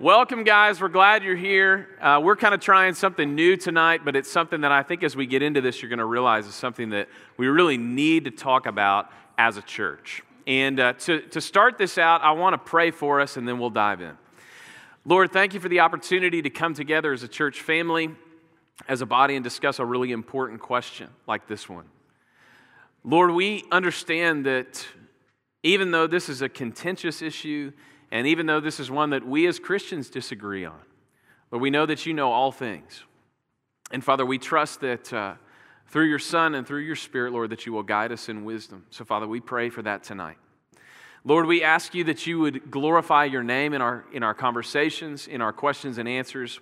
Welcome, guys. We're glad you're here. Uh, we're kind of trying something new tonight, but it's something that I think as we get into this, you're going to realize is something that we really need to talk about as a church. And uh, to, to start this out, I want to pray for us and then we'll dive in. Lord, thank you for the opportunity to come together as a church family, as a body, and discuss a really important question like this one. Lord, we understand that even though this is a contentious issue, and even though this is one that we as Christians disagree on, but we know that you know all things. And Father, we trust that uh, through your Son and through your Spirit, Lord, that you will guide us in wisdom. So, Father, we pray for that tonight. Lord, we ask you that you would glorify your name in our, in our conversations, in our questions and answers.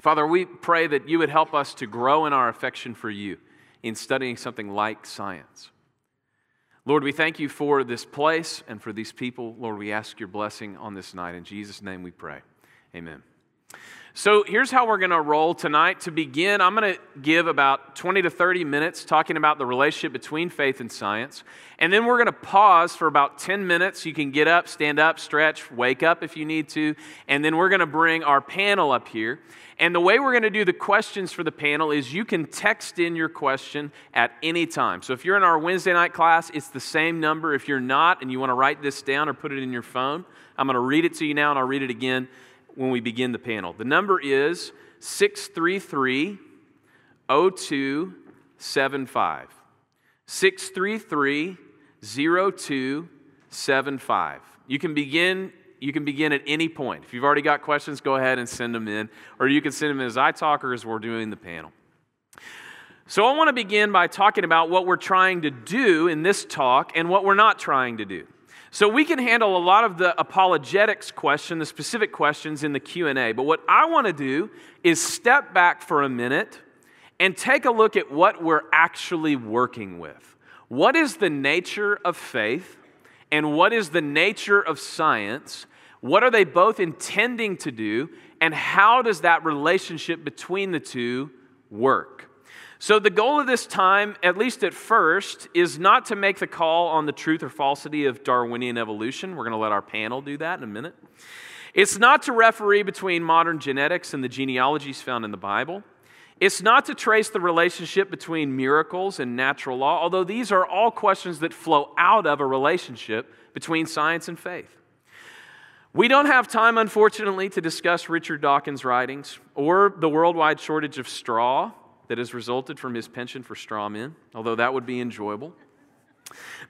Father, we pray that you would help us to grow in our affection for you in studying something like science. Lord, we thank you for this place and for these people. Lord, we ask your blessing on this night. In Jesus' name we pray. Amen. So here's how we're going to roll tonight. To begin, I'm going to give about 20 to 30 minutes talking about the relationship between faith and science. And then we're going to pause for about 10 minutes. You can get up, stand up, stretch, wake up if you need to. And then we're going to bring our panel up here. And the way we're going to do the questions for the panel is you can text in your question at any time. So if you're in our Wednesday night class, it's the same number. If you're not and you want to write this down or put it in your phone, I'm going to read it to you now and I'll read it again when we begin the panel. The number is 633 0275. 633 0275. You can begin you can begin at any point. If you've already got questions, go ahead and send them in, or you can send them in as I talk or as we're doing the panel. So, I want to begin by talking about what we're trying to do in this talk and what we're not trying to do. So we can handle a lot of the apologetics question, the specific questions in the Q&A, but what I want to do is step back for a minute and take a look at what we're actually working with. What is the nature of faith and what is the nature of science what are they both intending to do? And how does that relationship between the two work? So, the goal of this time, at least at first, is not to make the call on the truth or falsity of Darwinian evolution. We're going to let our panel do that in a minute. It's not to referee between modern genetics and the genealogies found in the Bible. It's not to trace the relationship between miracles and natural law, although these are all questions that flow out of a relationship between science and faith. We don't have time, unfortunately, to discuss Richard Dawkins' writings or the worldwide shortage of straw that has resulted from his penchant for straw men, although that would be enjoyable.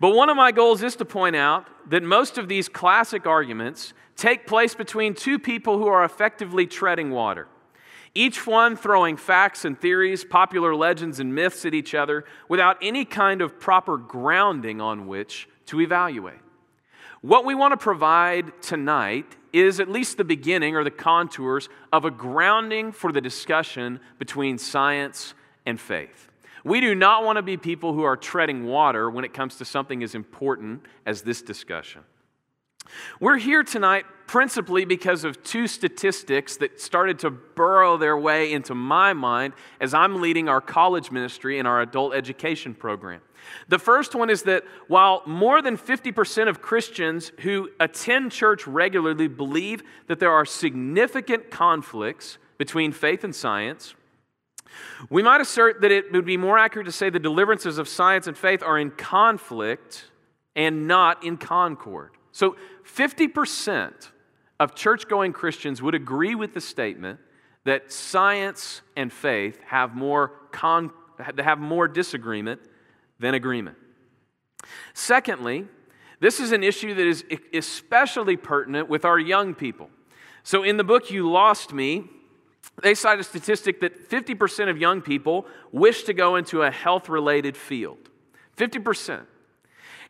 But one of my goals is to point out that most of these classic arguments take place between two people who are effectively treading water, each one throwing facts and theories, popular legends and myths at each other without any kind of proper grounding on which to evaluate. What we want to provide tonight is at least the beginning or the contours of a grounding for the discussion between science and faith. We do not want to be people who are treading water when it comes to something as important as this discussion. We're here tonight principally because of two statistics that started to burrow their way into my mind as I'm leading our college ministry and our adult education program. The first one is that while more than 50% of Christians who attend church regularly believe that there are significant conflicts between faith and science, we might assert that it would be more accurate to say the deliverances of science and faith are in conflict and not in concord. So 50% of church going Christians would agree with the statement that science and faith have more, con- have more disagreement than agreement. Secondly, this is an issue that is especially pertinent with our young people. So, in the book You Lost Me, they cite a statistic that 50% of young people wish to go into a health related field. 50%.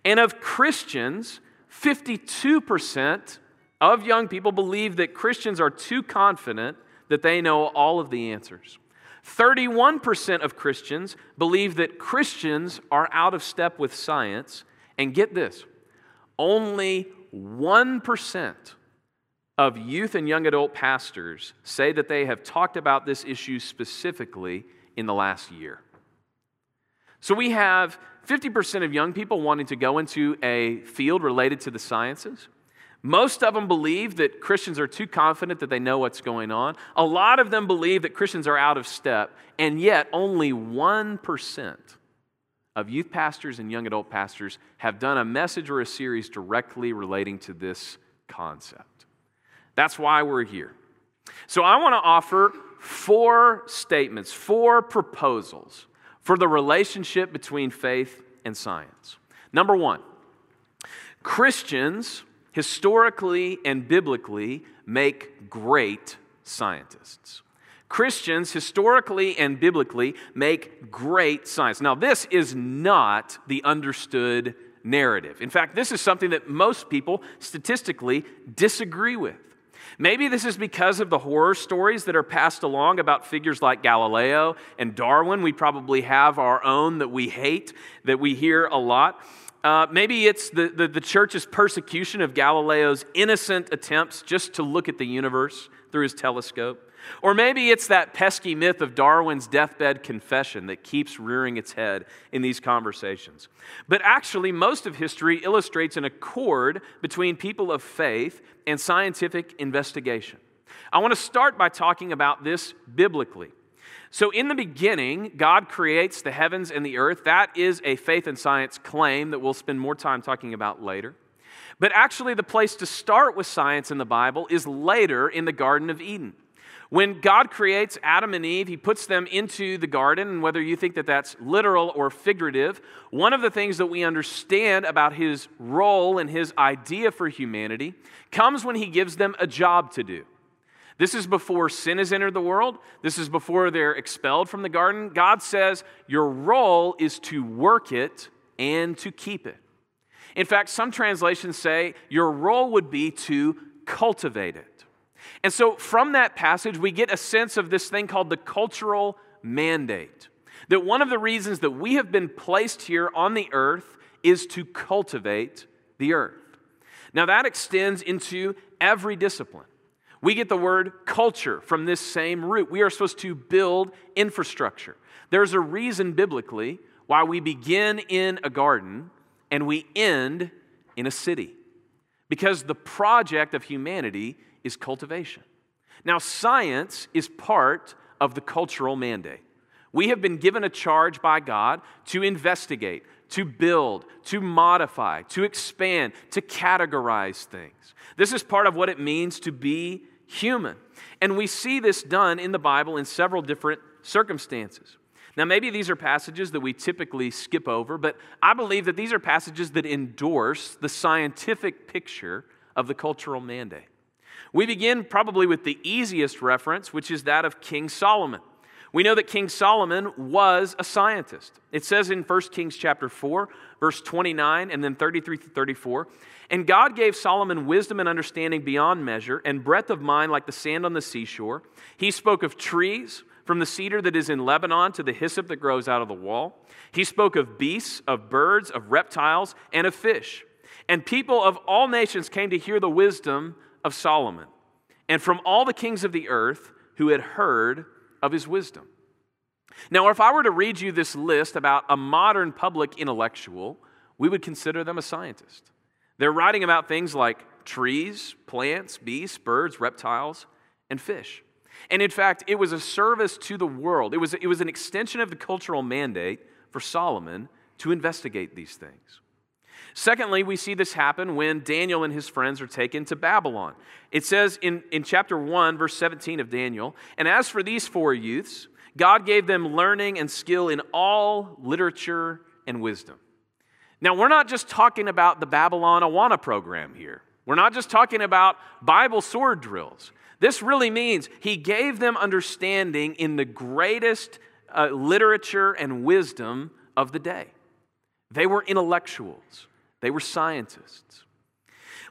And of Christians, 52% of young people believe that Christians are too confident that they know all of the answers. 31% of Christians believe that Christians are out of step with science. And get this only 1% of youth and young adult pastors say that they have talked about this issue specifically in the last year. So we have 50% of young people wanting to go into a field related to the sciences, Most of them believe that Christians are too confident that they know what's going on. A lot of them believe that Christians are out of step, and yet only 1% of youth pastors and young adult pastors have done a message or a series directly relating to this concept. That's why we're here. So I want to offer four statements, four proposals for the relationship between faith and science. Number one, Christians historically and biblically make great scientists. Christians, historically and biblically, make great science. Now, this is not the understood narrative. In fact, this is something that most people statistically disagree with. Maybe this is because of the horror stories that are passed along about figures like Galileo and Darwin. We probably have our own that we hate, that we hear a lot. Uh, maybe it's the, the, the church's persecution of Galileo's innocent attempts just to look at the universe through his telescope. Or maybe it's that pesky myth of Darwin's deathbed confession that keeps rearing its head in these conversations. But actually, most of history illustrates an accord between people of faith and scientific investigation. I want to start by talking about this biblically. So, in the beginning, God creates the heavens and the earth. That is a faith and science claim that we'll spend more time talking about later. But actually, the place to start with science in the Bible is later in the Garden of Eden. When God creates Adam and Eve, he puts them into the garden, and whether you think that that's literal or figurative, one of the things that we understand about his role and his idea for humanity comes when he gives them a job to do. This is before sin has entered the world. This is before they're expelled from the garden. God says, Your role is to work it and to keep it. In fact, some translations say your role would be to cultivate it. And so, from that passage, we get a sense of this thing called the cultural mandate. That one of the reasons that we have been placed here on the earth is to cultivate the earth. Now, that extends into every discipline. We get the word culture from this same root. We are supposed to build infrastructure. There's a reason biblically why we begin in a garden and we end in a city. Because the project of humanity is cultivation. Now, science is part of the cultural mandate. We have been given a charge by God to investigate, to build, to modify, to expand, to categorize things. This is part of what it means to be human. And we see this done in the Bible in several different circumstances. Now, maybe these are passages that we typically skip over, but I believe that these are passages that endorse the scientific picture of the cultural mandate. We begin probably with the easiest reference, which is that of King Solomon. We know that King Solomon was a scientist. It says in 1 Kings chapter 4, verse 29 and then 33 to 34, and God gave Solomon wisdom and understanding beyond measure and breadth of mind like the sand on the seashore. He spoke of trees, from the cedar that is in Lebanon to the hyssop that grows out of the wall. He spoke of beasts, of birds, of reptiles, and of fish. And people of all nations came to hear the wisdom of Solomon, and from all the kings of the earth who had heard of his wisdom. Now, if I were to read you this list about a modern public intellectual, we would consider them a scientist. They're writing about things like trees, plants, beasts, birds, reptiles, and fish. And in fact, it was a service to the world. It was, it was an extension of the cultural mandate for Solomon to investigate these things. Secondly, we see this happen when Daniel and his friends are taken to Babylon. It says in, in chapter 1, verse 17 of Daniel, and as for these four youths, God gave them learning and skill in all literature and wisdom. Now, we're not just talking about the Babylon Awana program here. We're not just talking about Bible sword drills. This really means he gave them understanding in the greatest uh, literature and wisdom of the day. They were intellectuals. They were scientists.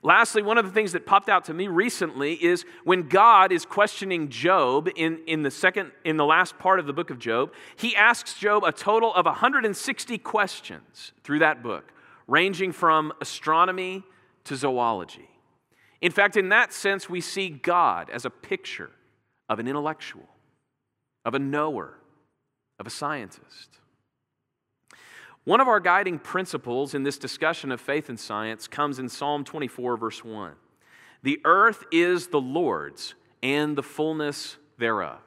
Lastly, one of the things that popped out to me recently is when God is questioning Job in, in, the second, in the last part of the book of Job, he asks Job a total of 160 questions through that book, ranging from astronomy to zoology. In fact, in that sense, we see God as a picture of an intellectual, of a knower, of a scientist. One of our guiding principles in this discussion of faith and science comes in Psalm 24, verse 1. The earth is the Lord's and the fullness thereof.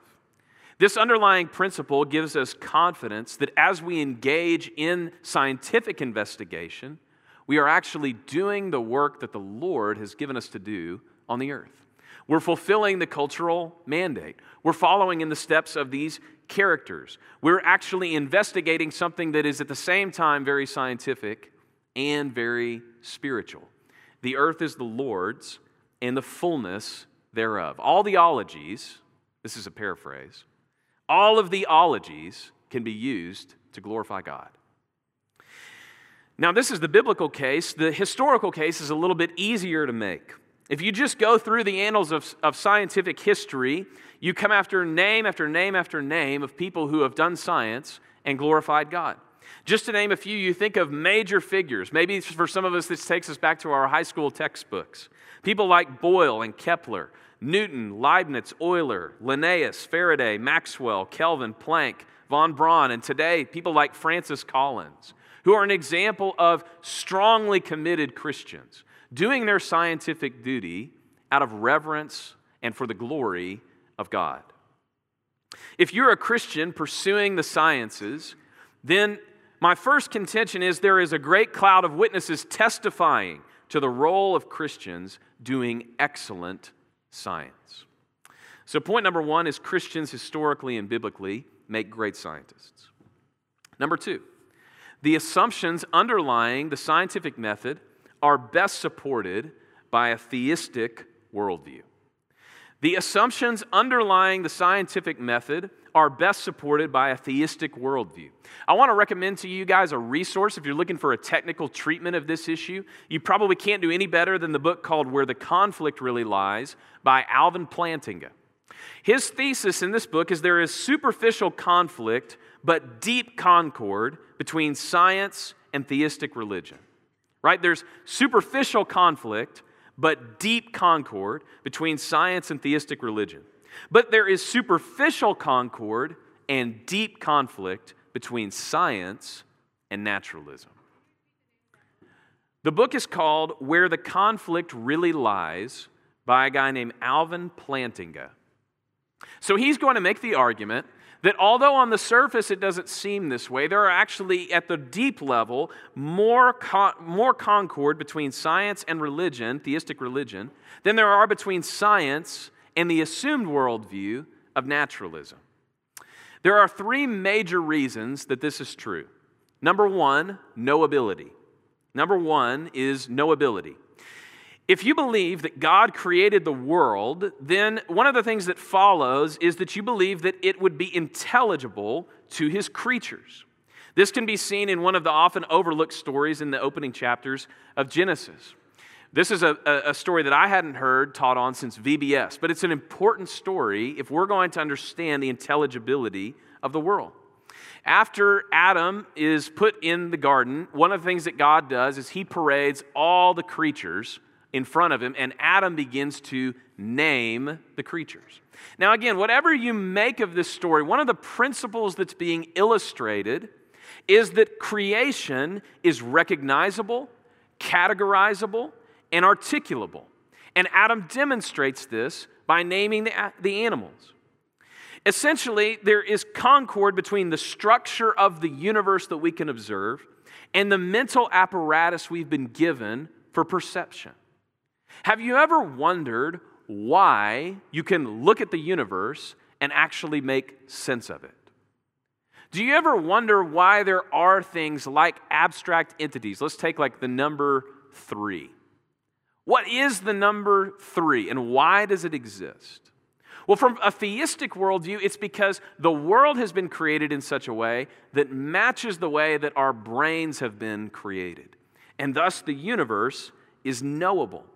This underlying principle gives us confidence that as we engage in scientific investigation, we are actually doing the work that the Lord has given us to do on the earth. We're fulfilling the cultural mandate. We're following in the steps of these characters. We're actually investigating something that is at the same time very scientific and very spiritual. The earth is the Lord's and the fullness thereof. All the ologies, this is a paraphrase, all of the ologies can be used to glorify God. Now, this is the biblical case. The historical case is a little bit easier to make. If you just go through the annals of, of scientific history, you come after name after name after name of people who have done science and glorified God. Just to name a few, you think of major figures. Maybe for some of us, this takes us back to our high school textbooks. People like Boyle and Kepler, Newton, Leibniz, Euler, Linnaeus, Faraday, Maxwell, Kelvin, Planck, von Braun, and today, people like Francis Collins, who are an example of strongly committed Christians doing their scientific duty out of reverence and for the glory of God. If you're a Christian pursuing the sciences, then my first contention is there is a great cloud of witnesses testifying to the role of Christians doing excellent science. So, point number one is Christians historically and biblically make great scientists. Number two, the assumptions underlying the scientific method are best supported by a theistic worldview. The assumptions underlying the scientific method are best supported by a theistic worldview. I want to recommend to you guys a resource if you're looking for a technical treatment of this issue. You probably can't do any better than the book called Where the Conflict Really Lies by Alvin Plantinga. His thesis in this book is there is superficial conflict but deep concord between science and theistic religion right? There's superficial conflict, but deep concord between science and theistic religion. But there is superficial concord and deep conflict between science and naturalism. The book is called Where the Conflict Really Lies by a guy named Alvin Plantinga. So he's going to make the argument that although on the surface it doesn't seem this way, there are actually, at the deep level, more, con- more concord between science and religion, theistic religion, than there are between science and the assumed worldview of naturalism. There are three major reasons that this is true. Number one, knowability. Number one is knowability. If you believe that God created the world, then one of the things that follows is that you believe that it would be intelligible to his creatures. This can be seen in one of the often overlooked stories in the opening chapters of Genesis. This is a, a, story that I hadn't heard taught on since VBS, but it's an important story if we're going to understand the intelligibility of the world. After Adam is put in the garden, one of the things that God does is he parades all the creatures in front of him, and Adam begins to name the creatures. Now, again, whatever you make of this story, one of the principles that's being illustrated is that creation is recognizable, categorizable, and articulable. And Adam demonstrates this by naming the, the animals. Essentially, there is concord between the structure of the universe that we can observe and the mental apparatus we've been given for perception. Have you ever wondered why you can look at the universe and actually make sense of it? Do you ever wonder why there are things like abstract entities? Let's take like the number three. What is the number three and why does it exist? Well, from a theistic worldview, it's because the world has been created in such a way that matches the way that our brains have been created. And thus, the universe is knowable.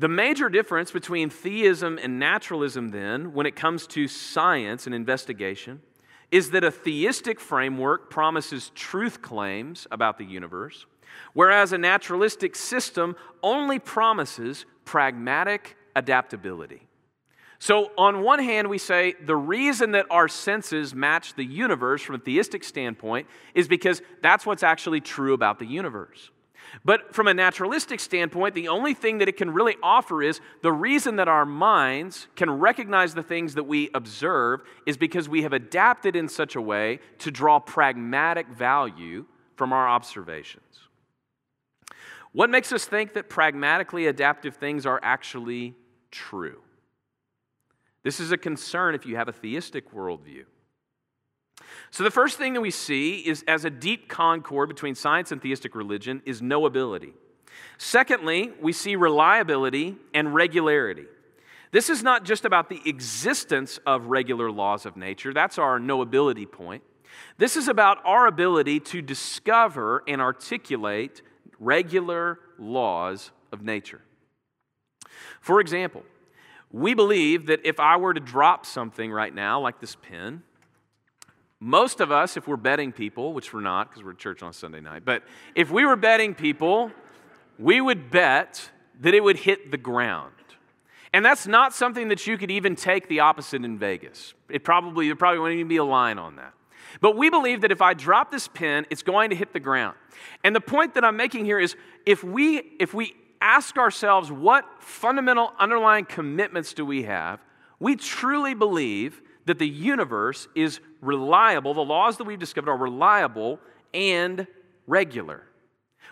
The major difference between theism and naturalism, then, when it comes to science and investigation, is that a theistic framework promises truth claims about the universe, whereas a naturalistic system only promises pragmatic adaptability. So, on one hand, we say the reason that our senses match the universe from a theistic standpoint is because that's what's actually true about the universe. But from a naturalistic standpoint, the only thing that it can really offer is the reason that our minds can recognize the things that we observe is because we have adapted in such a way to draw pragmatic value from our observations. What makes us think that pragmatically adaptive things are actually true? This is a concern if you have a theistic worldview. So, the first thing that we see is as a deep concord between science and theistic religion is knowability. Secondly, we see reliability and regularity. This is not just about the existence of regular laws of nature, that's our knowability point. This is about our ability to discover and articulate regular laws of nature. For example, we believe that if I were to drop something right now, like this pen, most of us, if we're betting people, which we're not because we're at church on Sunday night, but if we were betting people, we would bet that it would hit the ground. And that's not something that you could even take the opposite in Vegas. It probably, there probably wouldn't even be a line on that. But we believe that if I drop this pin, it's going to hit the ground. And the point that I'm making here is if we, if we ask ourselves what fundamental underlying commitments do we have, we truly believe that the universe is reliable, the laws that we've discovered are reliable and regular.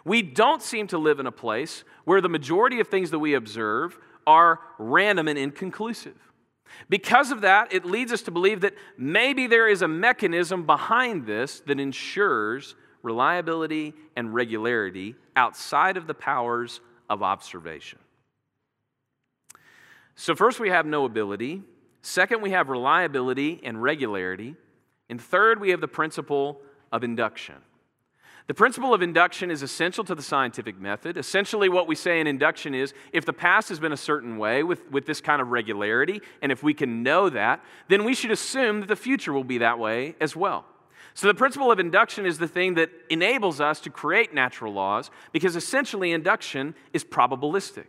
We don't seem to live in a place where the majority of things that we observe are random and inconclusive. Because of that, it leads us to believe that maybe there is a mechanism behind this that ensures reliability and regularity outside of the powers of observation. So, first we have knowability, Second, we have reliability and regularity. And third, we have the principle of induction. The principle of induction is essential to the scientific method. Essentially, what we say in induction is if the past has been a certain way with, with this kind of regularity, and if we can know that, then we should assume that the future will be that way as well. So, the principle of induction is the thing that enables us to create natural laws because essentially induction is probabilistic.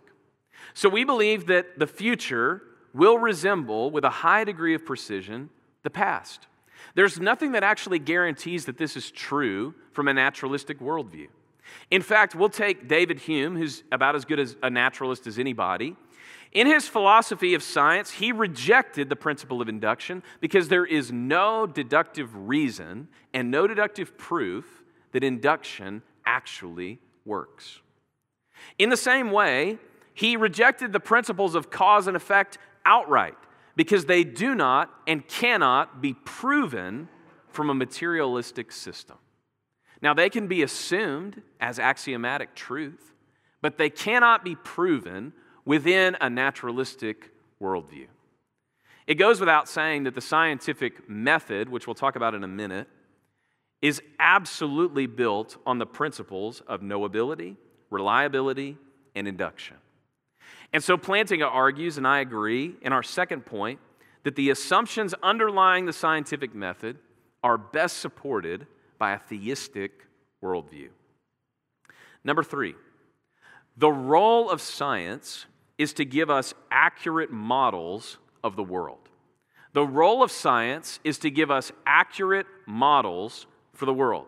So, we believe that the future will resemble, with a high degree of precision, the past. There's nothing that actually guarantees that this is true from a naturalistic worldview. In fact, we'll take David Hume, who's about as good as a naturalist as anybody. In his philosophy of science, he rejected the principle of induction because there is no deductive reason and no deductive proof that induction actually works. In the same way, he rejected the principles of cause and effect outright because they do not and cannot be proven from a materialistic system. Now, they can be assumed as axiomatic truth, but they cannot be proven within a naturalistic worldview. It goes without saying that the scientific method, which we'll talk about in a minute, is absolutely built on the principles of knowability, reliability, and induction. And so Plantinga argues, and I agree, in our second point, that the assumptions underlying the scientific method are best supported by a theistic worldview. Number three, the role of science is to give us accurate models of the world. The role of science is to give us accurate models for the world.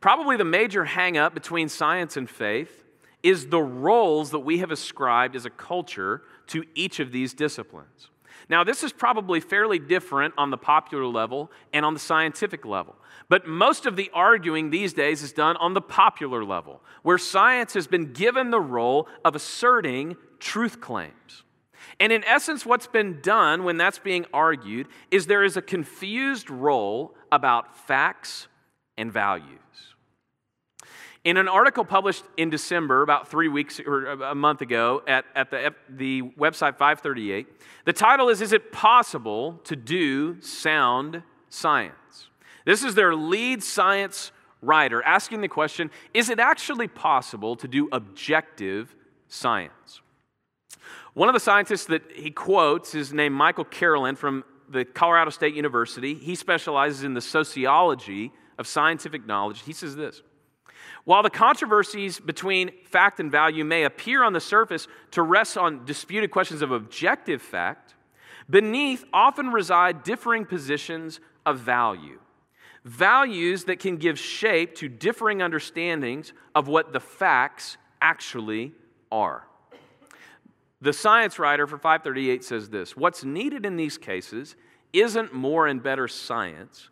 Probably the major hangup between science and faith is the roles that we have ascribed as a culture to each of these disciplines. Now, this is probably fairly different on the popular level and on the scientific level. But most of the arguing these days is done on the popular level, where science has been given the role of asserting truth claims. And in essence, what's been done when that's being argued is there is a confused role about facts and values. In an article published in December, about three weeks or a month ago, at, at the, the website 538, the title is Is It Possible to Do Sound Science? This is their lead science writer asking the question Is it actually possible to do objective science? One of the scientists that he quotes is named Michael Carolan from the Colorado State University. He specializes in the sociology of scientific knowledge. He says this while the controversies between fact and value may appear on the surface to rest on disputed questions of objective fact, beneath often reside differing positions of value. Values that can give shape to differing understandings of what the facts actually are. The science writer for 538 says this What's needed in these cases isn't more and better science,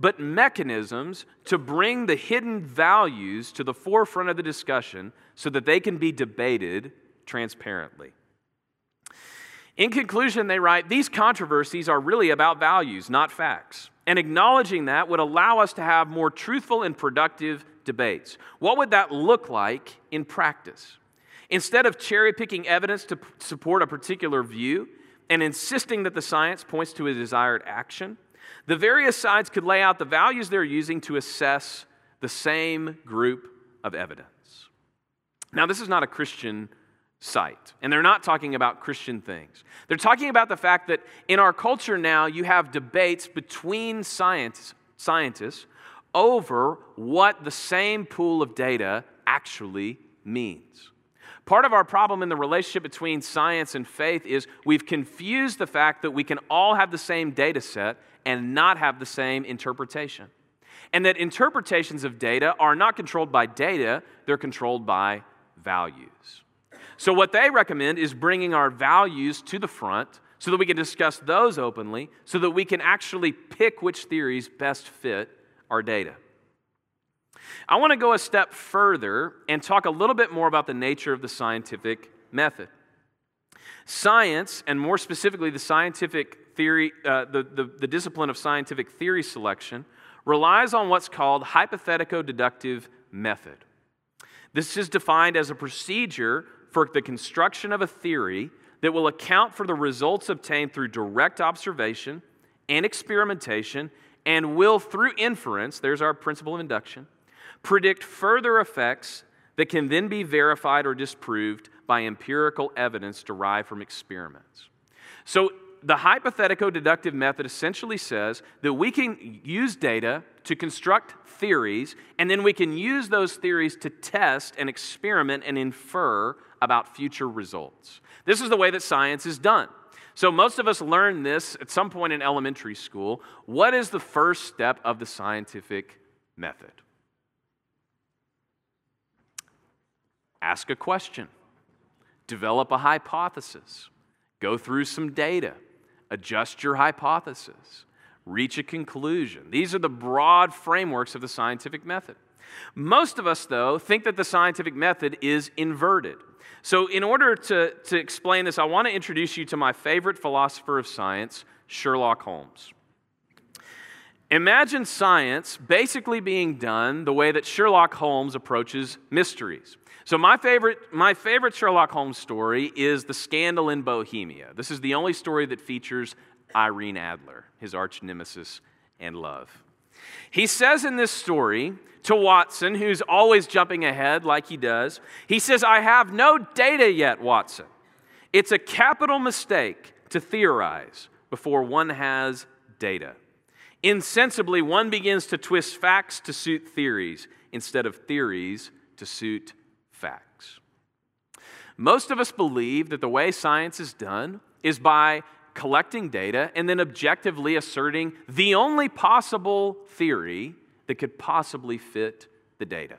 but mechanisms to bring the hidden values to the forefront of the discussion so that they can be debated transparently. In conclusion, they write these controversies are really about values, not facts. And acknowledging that would allow us to have more truthful and productive debates. What would that look like in practice? Instead of cherry picking evidence to support a particular view and insisting that the science points to a desired action, the various sides could lay out the values they're using to assess the same group of evidence. Now, this is not a Christian site, and they're not talking about Christian things. They're talking about the fact that in our culture now, you have debates between science, scientists over what the same pool of data actually means. Part of our problem in the relationship between science and faith is we've confused the fact that we can all have the same data set and not have the same interpretation. And that interpretations of data are not controlled by data, they're controlled by values. So, what they recommend is bringing our values to the front so that we can discuss those openly, so that we can actually pick which theories best fit our data. I want to go a step further and talk a little bit more about the nature of the scientific method. Science, and more specifically, the scientific theory, uh, the, the, the discipline of scientific theory selection, relies on what's called hypothetico deductive method. This is defined as a procedure for the construction of a theory that will account for the results obtained through direct observation and experimentation and will, through inference, there's our principle of induction, predict further effects that can then be verified or disproved by empirical evidence derived from experiments. So, the hypothetico deductive method essentially says that we can use data to construct theories, and then we can use those theories to test and experiment and infer about future results. This is the way that science is done. So, most of us learn this at some point in elementary school. What is the first step of the scientific method? Ask a question, develop a hypothesis, go through some data, adjust your hypothesis, reach a conclusion. These are the broad frameworks of the scientific method. Most of us, though, think that the scientific method is inverted. So, in order to, to explain this, I want to introduce you to my favorite philosopher of science, Sherlock Holmes. Imagine science basically being done the way that Sherlock Holmes approaches mysteries. So my favorite, my favorite Sherlock Holmes story is The Scandal in Bohemia. This is the only story that features Irene Adler, his arch nemesis and love. He says in this story to Watson, who's always jumping ahead like he does, he says, I have no data yet, Watson. It's a capital mistake to theorize before one has data. Insensibly, one begins to twist facts to suit theories instead of theories to suit facts. Most of us believe that the way science is done is by collecting data and then objectively asserting the only possible theory that could possibly fit the data.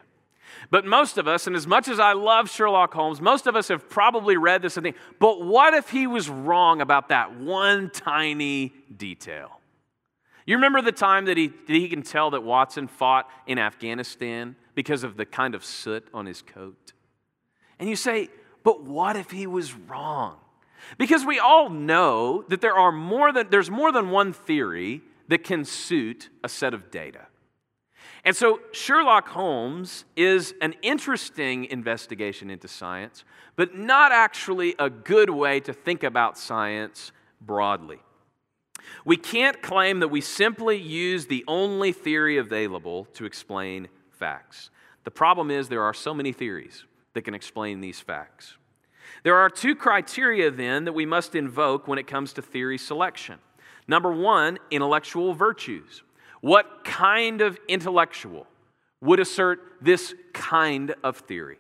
But most of us, and as much as I love Sherlock Holmes, most of us have probably read this and think, but what if he was wrong about that one tiny detail? You remember the time that he, that he can tell that Watson fought in Afghanistan because of the kind of soot on his coat? And you say, but what if he was wrong? Because we all know that there are more than, there's more than one theory that can suit a set of data. And so Sherlock Holmes is an interesting investigation into science, but not actually a good way to think about science broadly. We can't claim that we simply use the only theory available to explain facts. The problem is there are so many theories that can explain these facts. There are two criteria then that we must invoke when it comes to theory selection. Number one, intellectual virtues. What kind of intellectual would assert this kind of theory?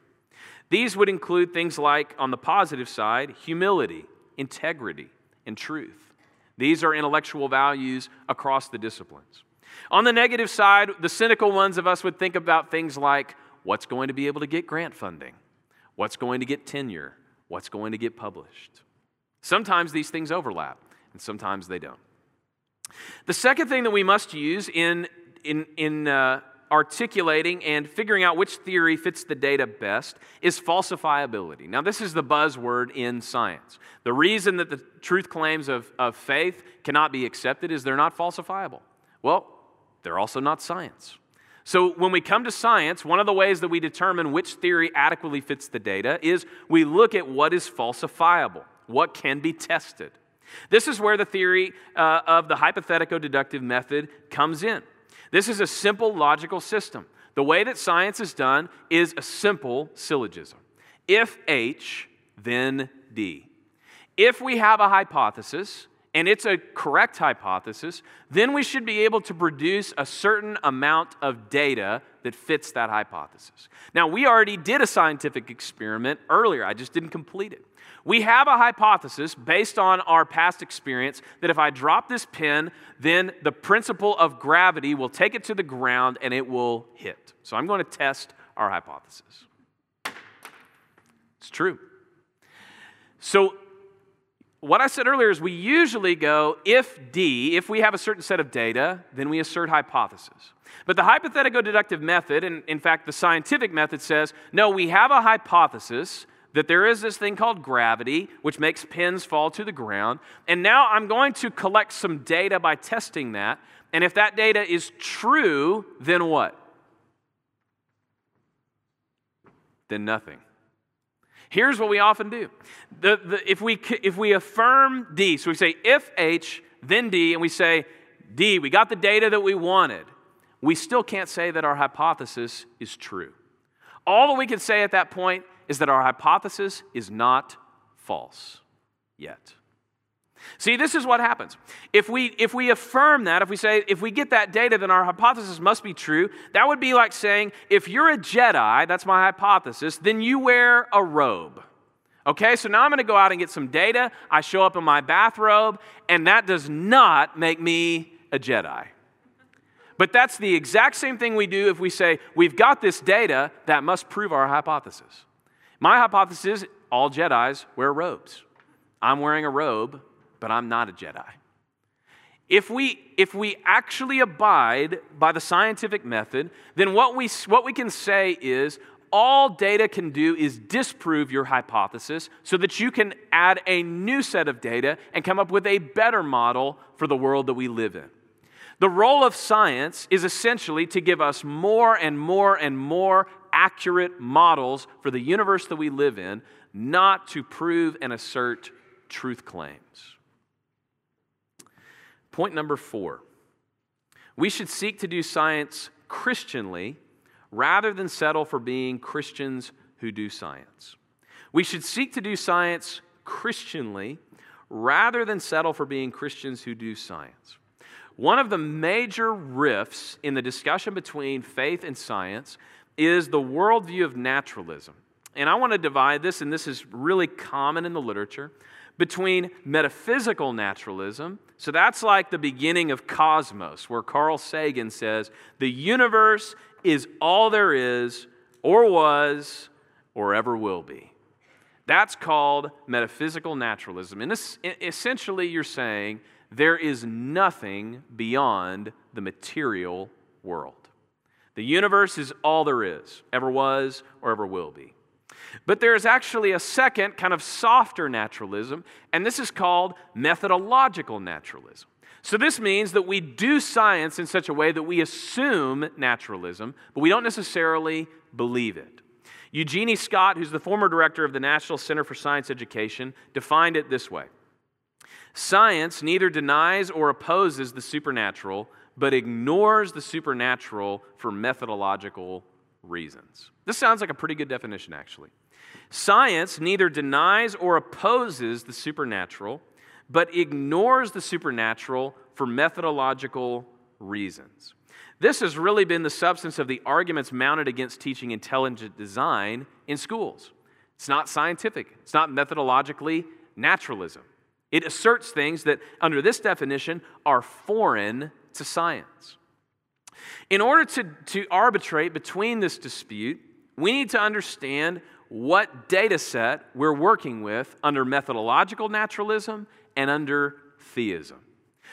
These would include things like, on the positive side, humility, integrity, and truth. These are intellectual values across the disciplines. On the negative side, the cynical ones of us would think about things like what's going to be able to get grant funding, what's going to get tenure, what's going to get published. Sometimes these things overlap, and sometimes they don't. The second thing that we must use in, in, in uh, articulating and figuring out which theory fits the data best is falsifiability. Now, this is the buzzword in science. The reason that the truth claims of, of faith cannot be accepted is they're not falsifiable. Well, they're also not science. So, when we come to science, one of the ways that we determine which theory adequately fits the data is we look at what is falsifiable, what can be tested. This is where the theory uh, of the hypothetico deductive method comes in. This is a simple logical system. The way that science is done is a simple syllogism. If H, then D. If we have a hypothesis, and it's a correct hypothesis, then we should be able to produce a certain amount of data that fits that hypothesis. Now, we already did a scientific experiment earlier, I just didn't complete it. We have a hypothesis based on our past experience that if I drop this pin, then the principle of gravity will take it to the ground and it will hit. So I'm going to test our hypothesis. It's true. So, what I said earlier is we usually go if D, if we have a certain set of data, then we assert hypothesis. But the hypothetical deductive method, and in fact the scientific method says, no, we have a hypothesis, that there is this thing called gravity, which makes pins fall to the ground. And now I'm going to collect some data by testing that. And if that data is true, then what? Then nothing. Here's what we often do. The, the, if, we, if we affirm D, so we say if H, then D, and we say, D, we got the data that we wanted, we still can't say that our hypothesis is true. All that we can say at that point is that our hypothesis is not false yet. See, this is what happens. If we, if we affirm that, if we say, if we get that data, then our hypothesis must be true, that would be like saying, if you're a Jedi, that's my hypothesis, then you wear a robe. Okay, so now I'm going to go out and get some data. I show up in my bathrobe, and that does not make me a Jedi. But that's the exact same thing we do if we say, we've got this data that must prove our hypothesis. My hypothesis is all Jedi's wear robes. I'm wearing a robe, but I'm not a Jedi. If we, if we actually abide by the scientific method, then what we, what we can say is all data can do is disprove your hypothesis so that you can add a new set of data and come up with a better model for the world that we live in. The role of science is essentially to give us more and more and more accurate models for the universe that we live in, not to prove and assert truth claims. Point number four we should seek to do science Christianly rather than settle for being Christians who do science. We should seek to do science Christianly rather than settle for being Christians who do science. One of the major rifts in the discussion between faith and science is the worldview of naturalism. And I want to divide this, and this is really common in the literature, between metaphysical naturalism. So that's like the beginning of cosmos, where Carl Sagan says the universe is all there is, or was, or ever will be. That's called metaphysical naturalism. And essentially, you're saying there is nothing beyond the material world. The universe is all there is, ever was or ever will be. But there is actually a second, kind of softer naturalism, and this is called methodological naturalism. So, this means that we do science in such a way that we assume naturalism, but we don't necessarily believe it. Eugenie Scott, who's the former director of the National Center for Science Education, defined it this way Science neither denies or opposes the supernatural, but ignores the supernatural for methodological reasons. This sounds like a pretty good definition, actually. Science neither denies or opposes the supernatural, but ignores the supernatural for methodological reasons. This has really been the substance of the arguments mounted against teaching intelligent design in schools. It's not scientific, it's not methodologically naturalism. It asserts things that, under this definition, are foreign to science. In order to, to arbitrate between this dispute, we need to understand what data set we're working with under methodological naturalism and under theism.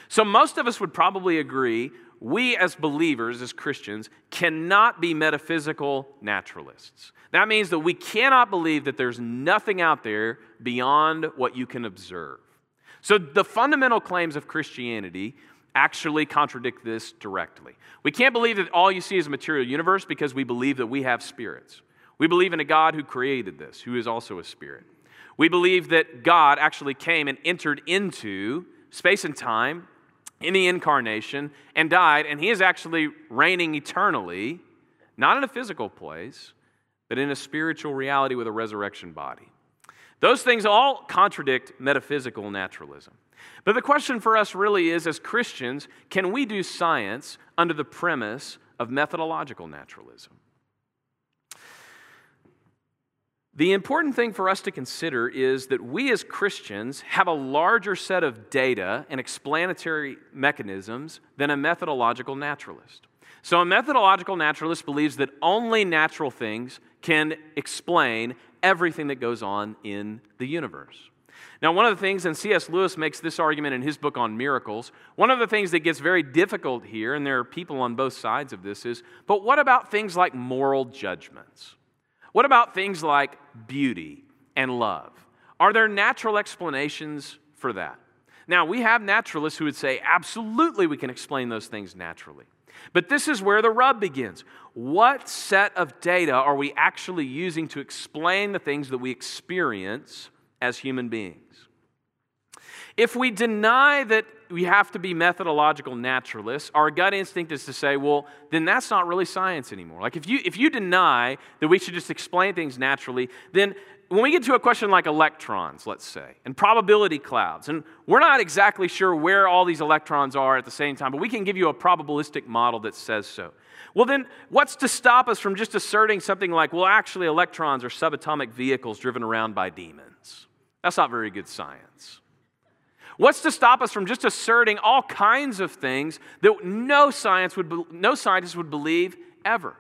So, most of us would probably agree we as believers, as Christians, cannot be metaphysical naturalists. That means that we cannot believe that there's nothing out there beyond what you can observe. So, the fundamental claims of Christianity actually contradict this directly. We can't believe that all you see is a material universe because we believe that we have spirits. We believe in a God who created this, who is also a spirit. We believe that God actually came and entered into space and time in the incarnation and died, and he is actually reigning eternally, not in a physical place, but in a spiritual reality with a resurrection body. Those things all contradict metaphysical naturalism. But the question for us really is as Christians, can we do science under the premise of methodological naturalism? The important thing for us to consider is that we as Christians have a larger set of data and explanatory mechanisms than a methodological naturalist. So, a methodological naturalist believes that only natural things can explain everything that goes on in the universe. Now, one of the things, and C.S. Lewis makes this argument in his book on miracles, one of the things that gets very difficult here, and there are people on both sides of this, is but what about things like moral judgments? What about things like beauty and love? Are there natural explanations for that? Now, we have naturalists who would say, absolutely, we can explain those things naturally. But this is where the rub begins. What set of data are we actually using to explain the things that we experience as human beings? If we deny that we have to be methodological naturalists, our gut instinct is to say, well, then that's not really science anymore. Like if you if you deny that we should just explain things naturally, then when we get to a question like electrons, let's say, and probability clouds, and we're not exactly sure where all these electrons are at the same time, but we can give you a probabilistic model that says so. Well, then, what's to stop us from just asserting something like, well, actually, electrons are subatomic vehicles driven around by demons? That's not very good science. What's to stop us from just asserting all kinds of things that no, science would, no scientist would believe ever?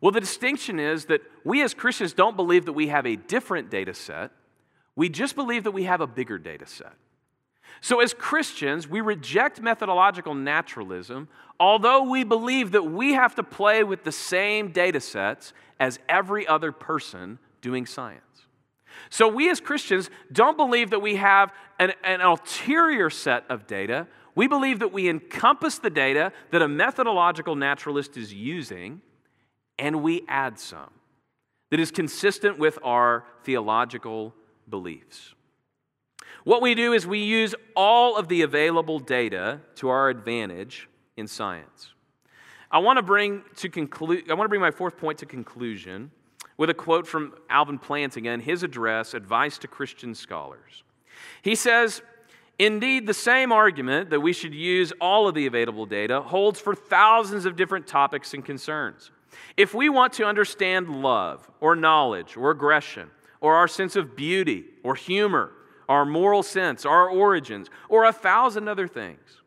Well, the distinction is that we as Christians don't believe that we have a different data set. We just believe that we have a bigger data set. So, as Christians, we reject methodological naturalism, although we believe that we have to play with the same data sets as every other person doing science. So, we as Christians don't believe that we have an, an, ulterior set of data. We believe that we encompass the data that a methodological naturalist is using, and we add some that is consistent with our theological beliefs. What we do is we use all of the available data to our advantage in science. I want to bring to conclude I want to bring my fourth point to conclusion with a quote from Alvin Plantinga in his address, Advice to Christian Scholars. He says, Indeed, the same argument that we should use all of the available data holds for thousands of different topics and concerns. If we want to understand love or knowledge or aggression or our sense of beauty or humor, our moral sense, our origins, or a thousand other things,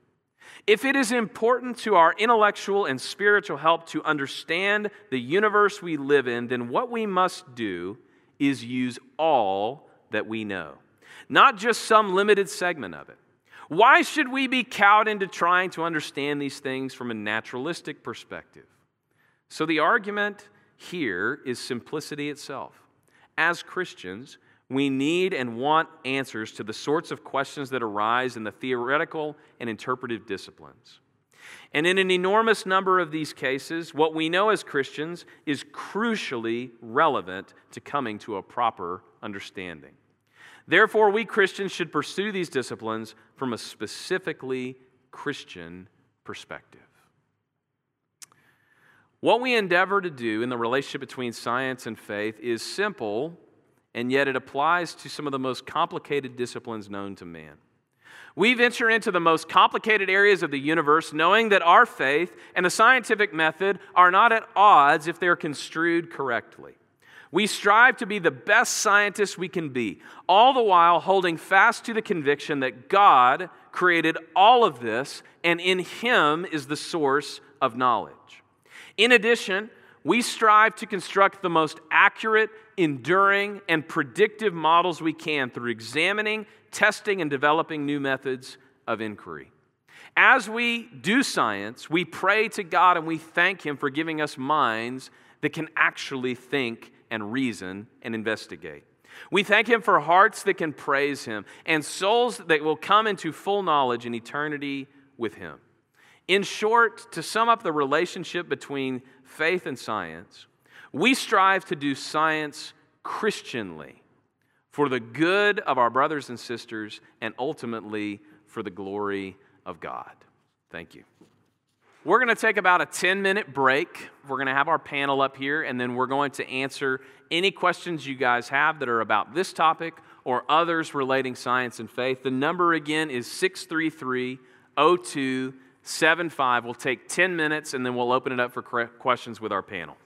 if it is important to our intellectual and spiritual help to understand the universe we live in, then what we must do is use all that we know, not just some limited segment of it. Why should we be cowed into trying to understand these things from a naturalistic perspective? So, the argument here is simplicity itself. As Christians, we need and want answers to the sorts of questions that arise in the theoretical and interpretive disciplines. And in an enormous number of these cases, what we know as Christians is crucially relevant to coming to a proper understanding. Therefore, we Christians should pursue these disciplines from a specifically Christian perspective. What we endeavor to do in the relationship between science and faith is simple and yet it applies to some of the most complicated disciplines known to man. We venture into the most complicated areas of the universe knowing that our faith and the scientific method are not at odds if they're construed correctly. We strive to be the best scientists we can be, all the while holding fast to the conviction that God created all of this, and in Him is the source of knowledge. In addition, we strive to construct the most accurate, enduring, and predictive models we can through examining, testing, and developing new methods of inquiry. As we do science, we pray to God and we thank Him for giving us minds that can actually think and reason and investigate. We thank Him for hearts that can praise Him and souls that will come into full knowledge in eternity with Him. In short, to sum up the relationship between faith and science, we strive to do science Christianly for the good of our brothers and sisters and ultimately for the glory of God. Thank you. We're going to take about a 10 minute break. We're going to have our panel up here, and then we're going to answer any questions you guys have that are about this topic or others relating science and faith. The number again is 633 0275. We'll take 10 minutes, and then we'll open it up for questions with our panel.